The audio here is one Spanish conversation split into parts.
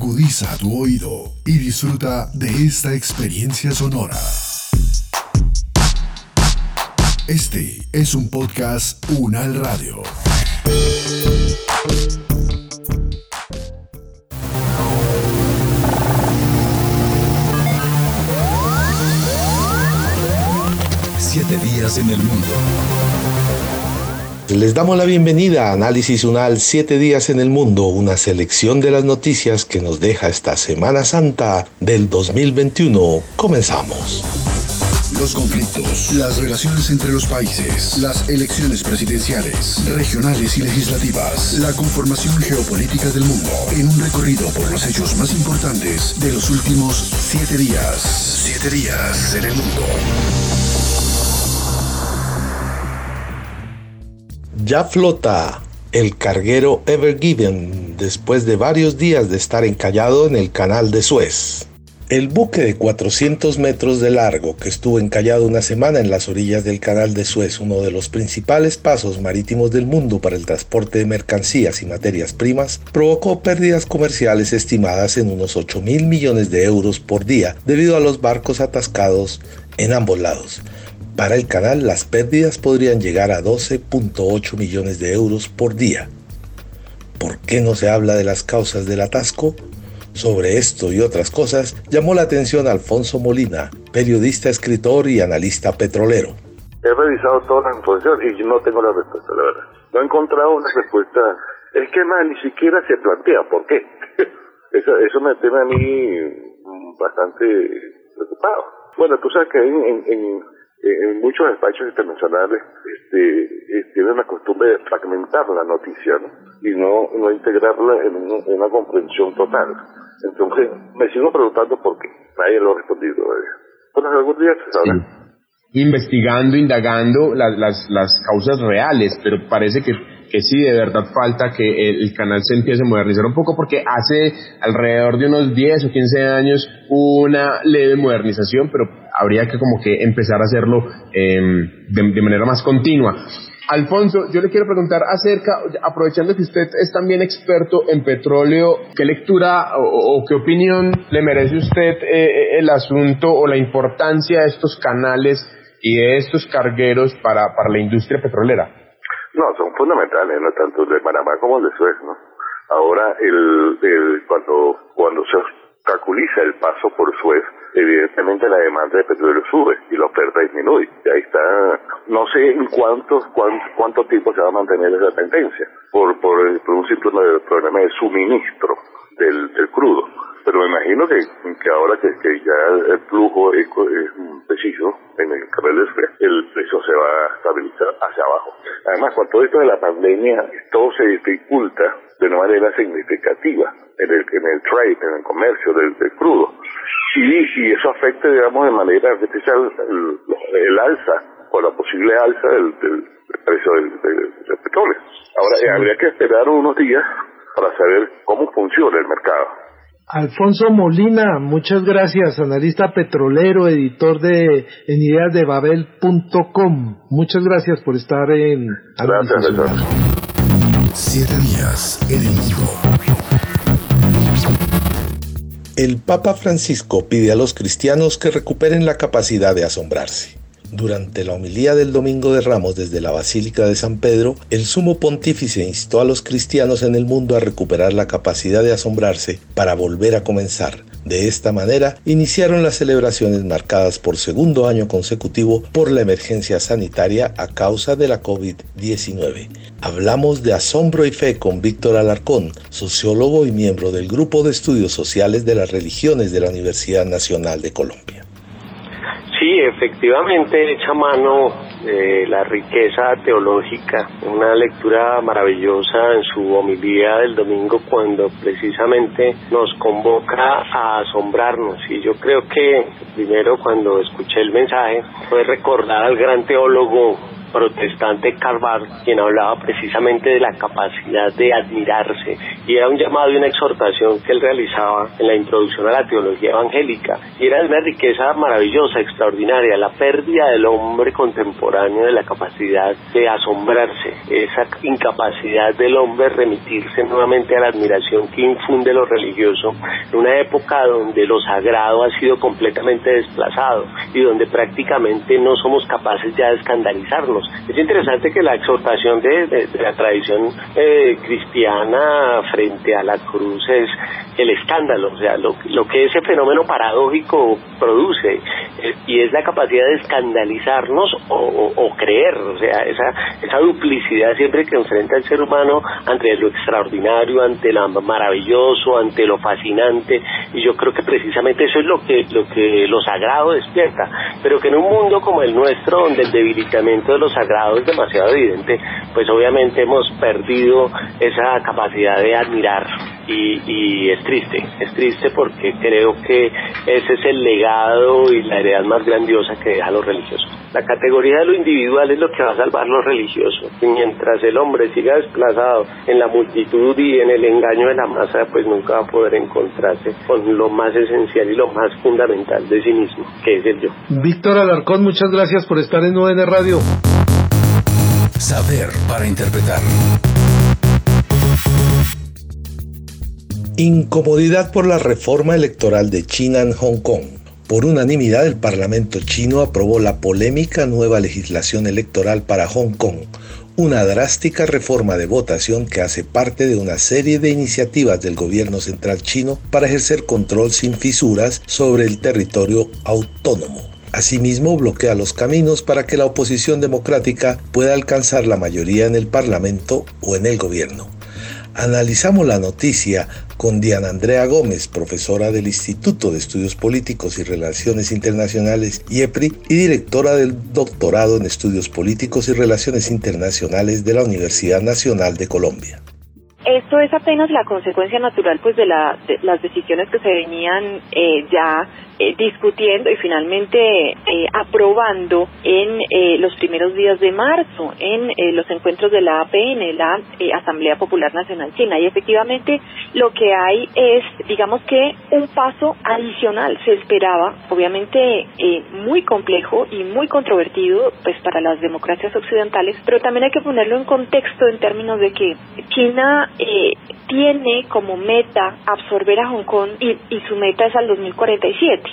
Agudiza tu oído y disfruta de esta experiencia sonora. Este es un podcast Unal Radio. Siete días en el mundo. Les damos la bienvenida a Análisis Unal 7 días en el mundo, una selección de las noticias que nos deja esta Semana Santa del 2021. Comenzamos. Los conflictos, las relaciones entre los países, las elecciones presidenciales, regionales y legislativas, la conformación geopolítica del mundo, en un recorrido por los hechos más importantes de los últimos siete días. Siete días en el mundo. Ya flota el carguero Ever Given después de varios días de estar encallado en el canal de Suez. El buque de 400 metros de largo que estuvo encallado una semana en las orillas del canal de Suez, uno de los principales pasos marítimos del mundo para el transporte de mercancías y materias primas, provocó pérdidas comerciales estimadas en unos 8 mil millones de euros por día debido a los barcos atascados en ambos lados. Para el canal las pérdidas podrían llegar a 12.8 millones de euros por día. ¿Por qué no se habla de las causas del atasco? Sobre esto y otras cosas llamó la atención Alfonso Molina, periodista, escritor y analista petrolero. He revisado toda la información y no tengo la respuesta, la verdad. No he encontrado una respuesta. Es que más ni siquiera se plantea por qué. Eso, eso me tiene a mí bastante preocupado. Bueno, tú sabes que en, en en muchos despachos internacionales este, eh, tienen la costumbre de fragmentar la noticia y no, no integrarla en, una comprensión total. Entonces, me sigo preguntando por qué. Nadie lo ha respondido. Bueno, algún día se sabrá. Investigando, indagando las, las, las causas reales, pero parece que que sí, de verdad falta que el, canal se empiece a modernizar un poco porque hace alrededor de unos 10 o 15 años una leve modernización, pero habría que como que empezar a hacerlo em, de, manera más continua. Alfonso, yo le quiero preguntar acerca, aprovechando que usted es también experto en petróleo, ¿qué lectura o, qué opinión le merece usted eh, eh, el asunto o la importancia de estos canales y de estos cargueros para, para la industria petrolera? No, son fundamentales, no tanto el de Panamá como el de Suez, ¿no? Ahora, el, el, cuando, cuando se calculiza el paso por Suez, evidentemente la demanda de petróleo sube y la oferta disminuye. Y ahí está, no sé en cuánto, cuánto, tiempo se va a mantener esa tendencia, por, por, por un simple problema de suministro del, del crudo. Pero me imagino que, que ahora que, que ya el flujo es, preciso en el canal de el precio se va a estabilizar hacia abajo. Además, con todo esto de la pandemia, todo se dificulta de una manera significativa en el, en el trade, en el comercio del, crudo. Y, y, eso afecta, digamos, de manera especial el, alza o la posible alza del, precio del, petróleo. Ahora, habría que esperar unos días para saber cómo funciona el mercado. Alfonso Molina, muchas gracias, analista petrolero, editor de en ideas de babel.com. Muchas gracias por estar en Gracias, Siete días en el Papa Francisco pide a los cristianos que recuperen la capacidad de asombrarse. Durante la homilía del Domingo de Ramos desde la Basílica de San Pedro, el sumo pontífice instó a los cristianos en el mundo a recuperar la capacidad de asombrarse para volver a comenzar. De esta manera, iniciaron las celebraciones marcadas por segundo año consecutivo por la emergencia sanitaria a causa de la COVID-19. Hablamos de asombro y fe con Víctor Alarcón, sociólogo y miembro del Grupo de Estudios Sociales de las Religiones de la Universidad Nacional de Colombia. Sí, efectivamente echa mano de la riqueza teológica, una lectura maravillosa en su homilía del domingo cuando precisamente nos convoca a asombrarnos. Y yo creo que primero cuando escuché el mensaje fue recordar al gran teólogo protestante Carvar, quien hablaba precisamente de la capacidad de admirarse y era un llamado y una exhortación que él realizaba en la introducción a la teología evangélica y era de una riqueza maravillosa, extraordinaria, la pérdida del hombre contemporáneo de la capacidad de asombrarse, esa incapacidad del hombre remitirse nuevamente a la admiración que infunde lo religioso en una época donde lo sagrado ha sido completamente desplazado y donde prácticamente no somos capaces ya de escandalizarnos. Es interesante que la exhortación de, la tradición eh, cristiana frente a la cruz es el escándalo, o sea, lo, que ese fenómeno paradójico produce, eh, y es la capacidad de escandalizarnos o, creer, o sea, esa, esa duplicidad siempre que enfrenta el ser humano ante lo extraordinario, ante lo maravilloso, ante lo fascinante, y yo creo que precisamente eso es lo que, lo que lo sagrado despierta, pero que en un mundo como el nuestro, donde el debilitamiento de sagrado es demasiado evidente, pues obviamente hemos perdido esa capacidad de admirar y, es triste, es triste porque creo que ese es el legado y la heredad más grandiosa que deja lo religioso. La categoría de lo individual es lo que va a salvar lo religioso. Y mientras el hombre siga desplazado en la multitud y en el engaño de la masa, pues nunca va a poder encontrarse con lo más esencial y lo más fundamental de sí mismo, que es el yo. Víctor Alarcón, muchas gracias por estar en UN Radio. Saber para interpretar. Incomodidad por la reforma electoral de China en Hong Kong. Por unanimidad, el Parlamento chino aprobó la polémica nueva legislación electoral para Hong Kong, una drástica reforma de votación que hace parte de una serie de iniciativas del gobierno central chino para ejercer control sin fisuras sobre el territorio autónomo. Asimismo, bloquea los caminos para que la oposición democrática pueda alcanzar la mayoría en el Parlamento o en el gobierno. Analizamos la noticia con Diana Andrea Gómez, profesora del Instituto de Estudios Políticos y Relaciones Internacionales IEPRI y directora del doctorado en Estudios Políticos y Relaciones Internacionales de la Universidad Nacional de Colombia. Esto es apenas la consecuencia natural pues de, las decisiones que se venían eh, ya eh, discutiendo y finalmente eh, aprobando en eh, los primeros días de marzo en los encuentros de la APN, la Asamblea Popular Nacional China. Y efectivamente lo que hay es, digamos que, un paso adicional. Se esperaba, obviamente, muy complejo y muy controvertido pues para las democracias occidentales, pero también hay que ponerlo en contexto en términos de que China tiene como meta absorber a Hong Kong y, y su meta es al 2047.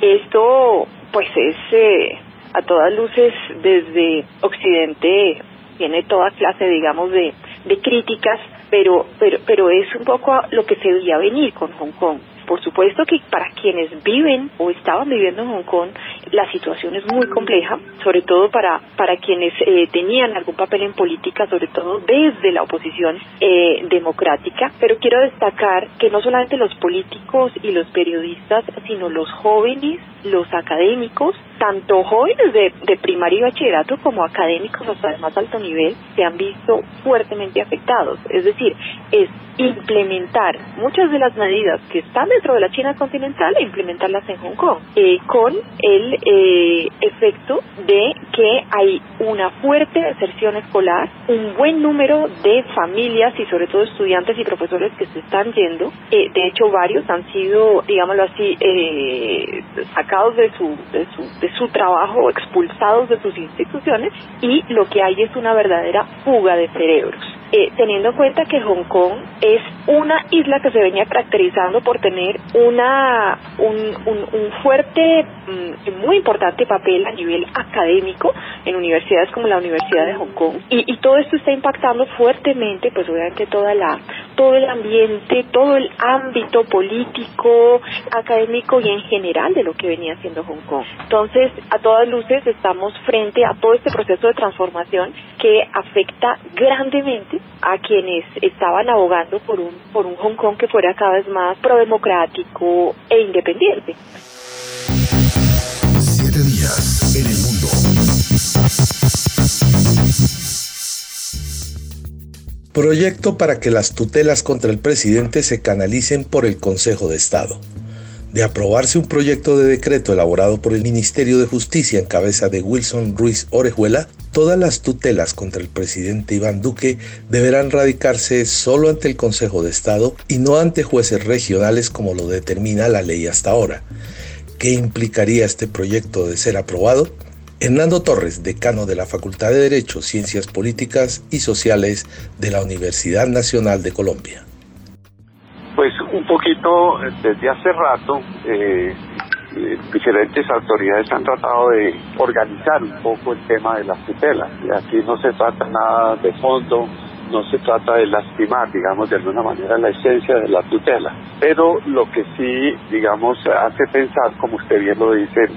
Esto pues es eh, a todas luces desde Occidente tiene toda clase digamos de, de críticas pero pero pero es un poco lo que se veía venir con Hong Kong por supuesto que para quienes viven o estaban viviendo en Hong Kong, la situación es muy compleja, sobre todo para, para quienes eh, tenían algún papel en política, sobre todo desde la oposición eh, democrática. Pero quiero destacar que no solamente los políticos y los periodistas, sino los jóvenes, los académicos, tanto jóvenes de, de primaria y bachillerato como académicos hasta el más alto nivel, se han visto fuertemente afectados. Es decir, es implementar muchas de las medidas que están dentro de la China continental e implementarlas en Hong Kong, eh, con el eh, efecto de que hay una fuerte deserción escolar, un buen número de familias y sobre todo estudiantes y profesores que se están yendo. Eh, de hecho, varios han sido, digámoslo así, sacados de su, de su de su trabajo, expulsados de sus instituciones y lo que hay es una verdadera fuga de cerebros. Eh, teniendo en cuenta que Hong Kong es una isla que se venía caracterizando por tener una un, un, fuerte y mm, muy importante papel a nivel académico en universidades como la Universidad de Hong Kong y, y todo esto está impactando fuertemente pues obviamente toda la todo el ambiente, todo el ámbito político, académico y en general de lo que venía haciendo Hong Kong. Entonces, a todas luces estamos frente a todo este proceso de transformación que afecta grandemente a quienes estaban abogando por un, por un Hong Kong que fuera cada vez más prodemocrático e independiente. Proyecto para que las tutelas contra el presidente se canalicen por el Consejo de Estado. De aprobarse un proyecto de decreto elaborado por el Ministerio de Justicia en cabeza de Wilson Ruiz Orejuela, todas las tutelas contra el presidente Iván Duque deberán radicarse solo ante el Consejo de Estado y no ante jueces regionales como lo determina la ley hasta ahora. ¿Qué implicaría este proyecto de ser aprobado? Hernando Torres, decano de la Facultad de Derecho, Ciencias Políticas y Sociales de la Universidad Nacional de Colombia. Pues un poquito desde hace rato eh, eh, diferentes autoridades han tratado de organizar un poco el tema de las tutelas. Y aquí no se trata nada de fondo, no se trata de lastimar, digamos, de alguna manera la esencia de la tutela. Pero lo que sí, digamos, hace pensar, como usted bien lo dice,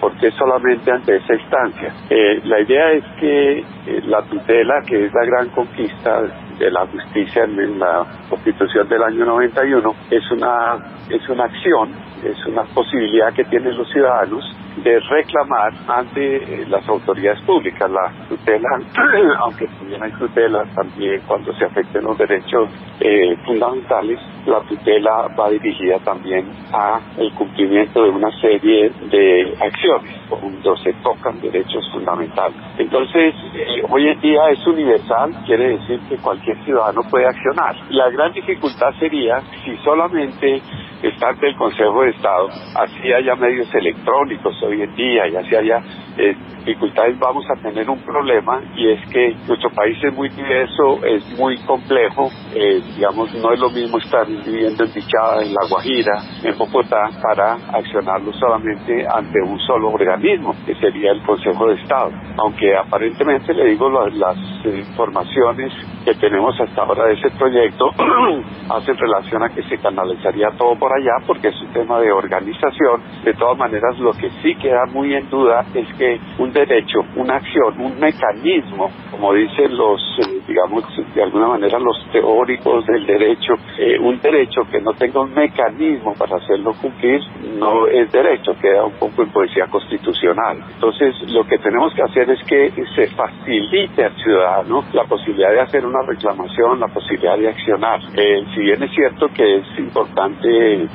¿por qué solamente ante esa instancia? Eh, la idea es que eh, la tutela, que es la gran conquista de la justicia en, la Constitución del año 91, es una, es una acción, es una posibilidad que tienen los ciudadanos de reclamar ante las autoridades públicas. La tutela, aunque también hay tutelas también cuando se afecten los derechos eh, fundamentales, la tutela va dirigida también a el cumplimiento de una serie de acciones cuando se tocan derechos fundamentales. Entonces, eh, hoy en día es universal, quiere decir que cualquier ciudadano puede accionar. La gran dificultad sería si solamente está ante el Consejo de Estado, así haya medios electrónicos hoy en día y así haya eh, dificultades, vamos a tener un problema y es que nuestro país es muy diverso, es muy complejo, eh, digamos, no es lo mismo estar viviendo en Dichada, en La Guajira, en Bogotá, para accionarlo solamente ante un solo organismo, que sería el Consejo de Estado. Aunque aparentemente, le digo, las, las informaciones que tenemos hasta ahora de ese proyecto hacen relación a que se canalizaría todo por allá porque es un tema de organización. De todas maneras, lo que sí queda muy en duda es que un derecho, una acción, un mecanismo, como dicen los, eh, digamos, de alguna manera los teóricos del derecho, eh, un derecho que no tenga un mecanismo para hacerlo cumplir no es derecho, queda un poco en poesía constitucional. Entonces, lo que tenemos que hacer es que se facilite al ciudadano la posibilidad de hacer una reclamación, la posibilidad de accionar. Eh, si bien es cierto que es importante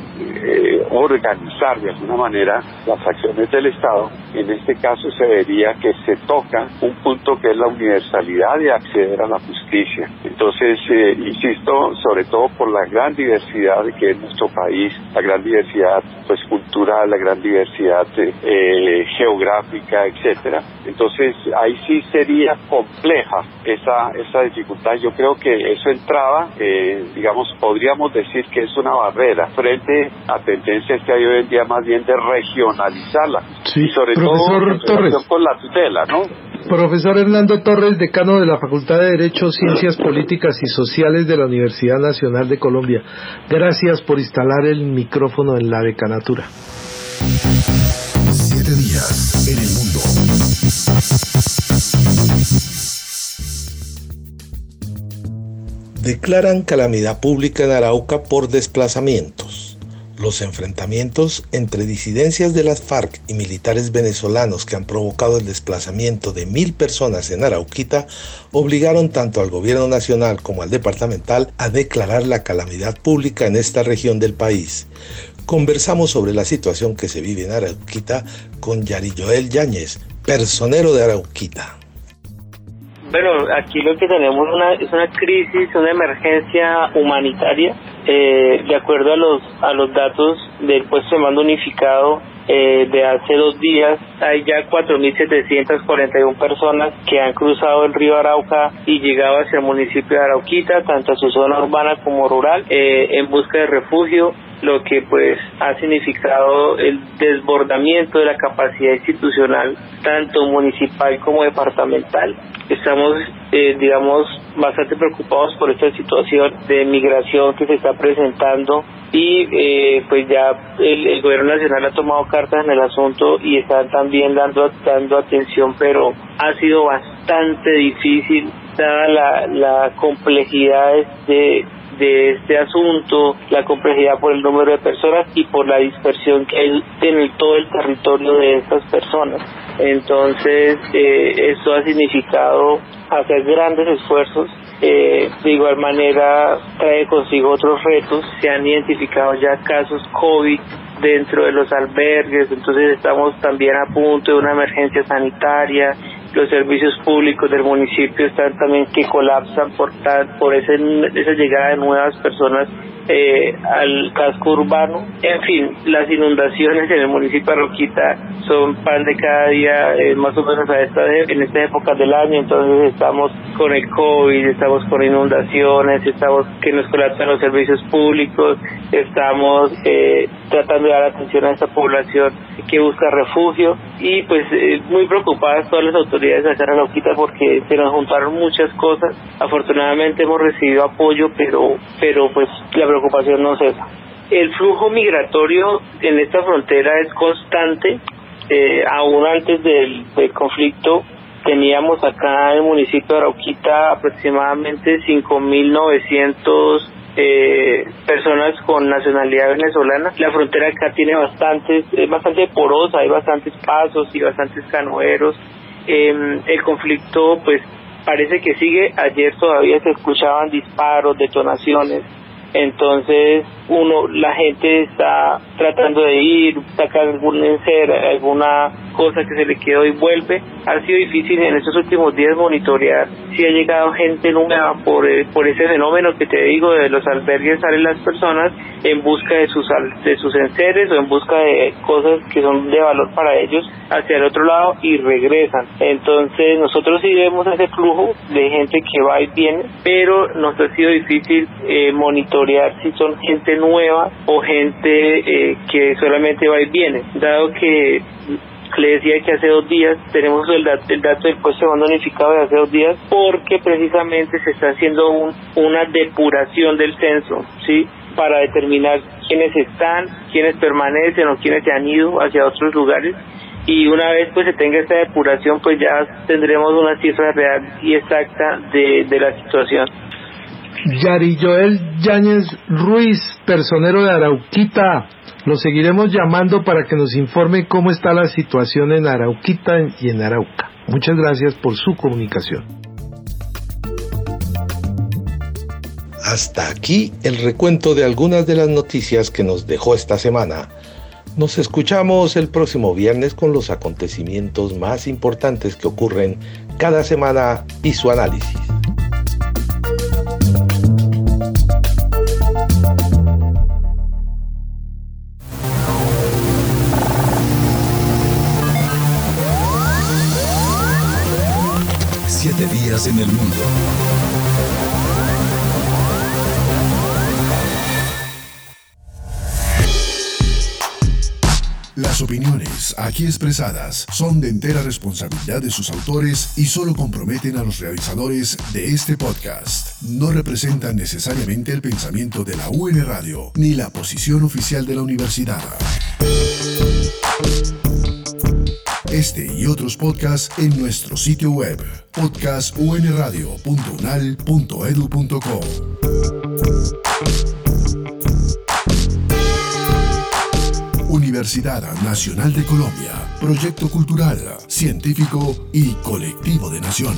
organizar de alguna manera las acciones del Estado, en este caso se vería que se toca un punto que es la universalidad de acceder a la justicia. Entonces, eh, insisto, sobre todo por la gran diversidad que es nuestro país, la gran diversidad pues cultural, la gran diversidad eh, geográfica, etcétera. Entonces, ahí sí sería compleja esa, esa dificultad. Yo creo que eso entraba, eh, digamos, podríamos decir que es una barrera frente a tendencias que hay hoy en día más bien de regionalizarla. Sí, y sobre profesor Torres. con la tutela, ¿no? Profesor Hernando Torres, decano de la Facultad de Derecho, Ciencias Políticas y Sociales de la Universidad Nacional de Colombia. Gracias por instalar el micrófono en la decanatura. Siete días en el mundo. Declaran calamidad pública en Arauca por desplazamientos. Los enfrentamientos entre disidencias de las FARC y militares venezolanos que han provocado el desplazamiento de mil personas en Arauquita obligaron tanto al gobierno nacional como al departamental a declarar la calamidad pública en esta región del país. Conversamos sobre la situación que se vive en Arauquita con Yari Joel Yáñez, personero de Arauquita. Bueno, aquí lo que tenemos una, es una crisis, una emergencia humanitaria. Eh, de acuerdo a los, a los datos del puesto de mando unificado eh, de hace dos días, hay ya 4.741 personas que han cruzado el río Arauca y llegado hacia el municipio de Arauquita, tanto a su zona urbana como rural, eh, en busca de refugio lo que pues ha significado el desbordamiento de la capacidad institucional tanto municipal como departamental. Estamos, eh, digamos, bastante preocupados por esta situación de migración que se está presentando y eh, pues ya el, gobierno nacional ha tomado cartas en el asunto y están también dando, dando atención, pero ha sido bastante difícil dada la, la complejidad de de este asunto, la complejidad por el número de personas y por la dispersión que hay en todo el territorio de estas personas. Entonces, eh, esto ha significado hacer grandes esfuerzos. Eh, de igual manera, trae consigo otros retos. Se han identificado ya casos COVID dentro de los albergues, entonces estamos también a punto de una emergencia sanitaria, los servicios públicos del municipio están también que colapsan por, por ese, esa llegada de nuevas personas eh, al casco urbano. En fin, las inundaciones en el municipio de Roquita son pan de cada día, eh, más o menos a esta en esta época del año, entonces estamos con el COVID, estamos con inundaciones, estamos que nos colapsan los servicios públicos, estamos eh, tratando de dar atención a esta población que busca refugio y pues eh, muy preocupadas todas las autoridades de acá Roquita porque se nos juntaron muchas cosas. Afortunadamente hemos recibido apoyo, pero pero pues la preocupación no cesa. El flujo migratorio en esta frontera es constante. Eh, aún antes del, conflicto teníamos acá en el municipio de Arauquita aproximadamente 5.900 eh, personas con nacionalidad venezolana. La frontera acá tiene bastantes, es bastante porosa, hay bastantes pasos y bastantes canoeros. Eh, el conflicto pues parece que sigue. Ayer todavía se escuchaban disparos, detonaciones. Entonces, uno, la gente está tratando de ir, sacar algún encer, alguna cosa que se le quedó y vuelve. Ha sido difícil en estos últimos días monitorear si ha llegado gente nueva por, eh, por ese fenómeno que te digo, de los albergues salen las personas en busca de sus, de sus enseres o en busca de cosas que son de valor para ellos hacia el otro lado y regresan. Entonces nosotros sí vemos ese flujo de gente que va y viene, pero nos ha sido difícil eh, monitorear si son gente nueva o gente eh, que solamente va y viene, dado que le decía que hace dos días tenemos el, dato, el dato del puesto de unificado de hace dos días porque precisamente se está haciendo un, una depuración del censo, ¿sí? Para determinar quiénes están, quiénes permanecen o quiénes se han ido hacia otros lugares y una vez pues se tenga esta depuración pues ya tendremos una cifra real y exacta de, de la situación. Yari Joel Yáñez Ruiz, personero de Arauquita, lo seguiremos llamando para que nos informe cómo está la situación en Arauquita y en Arauca. Muchas gracias por su comunicación. Hasta aquí el recuento de algunas de las noticias que nos dejó esta semana. Nos escuchamos el próximo viernes con los acontecimientos más importantes que ocurren cada semana y su análisis. En el mundo. Las opiniones aquí expresadas son de entera responsabilidad de sus autores y solo comprometen a los realizadores de este podcast. No representan necesariamente el pensamiento de la UN Radio ni la posición oficial de la universidad. Este y otros podcasts en nuestro sitio web podcastunradio.unal.edu.co. Universidad Nacional de Colombia, proyecto cultural, científico y colectivo de nación.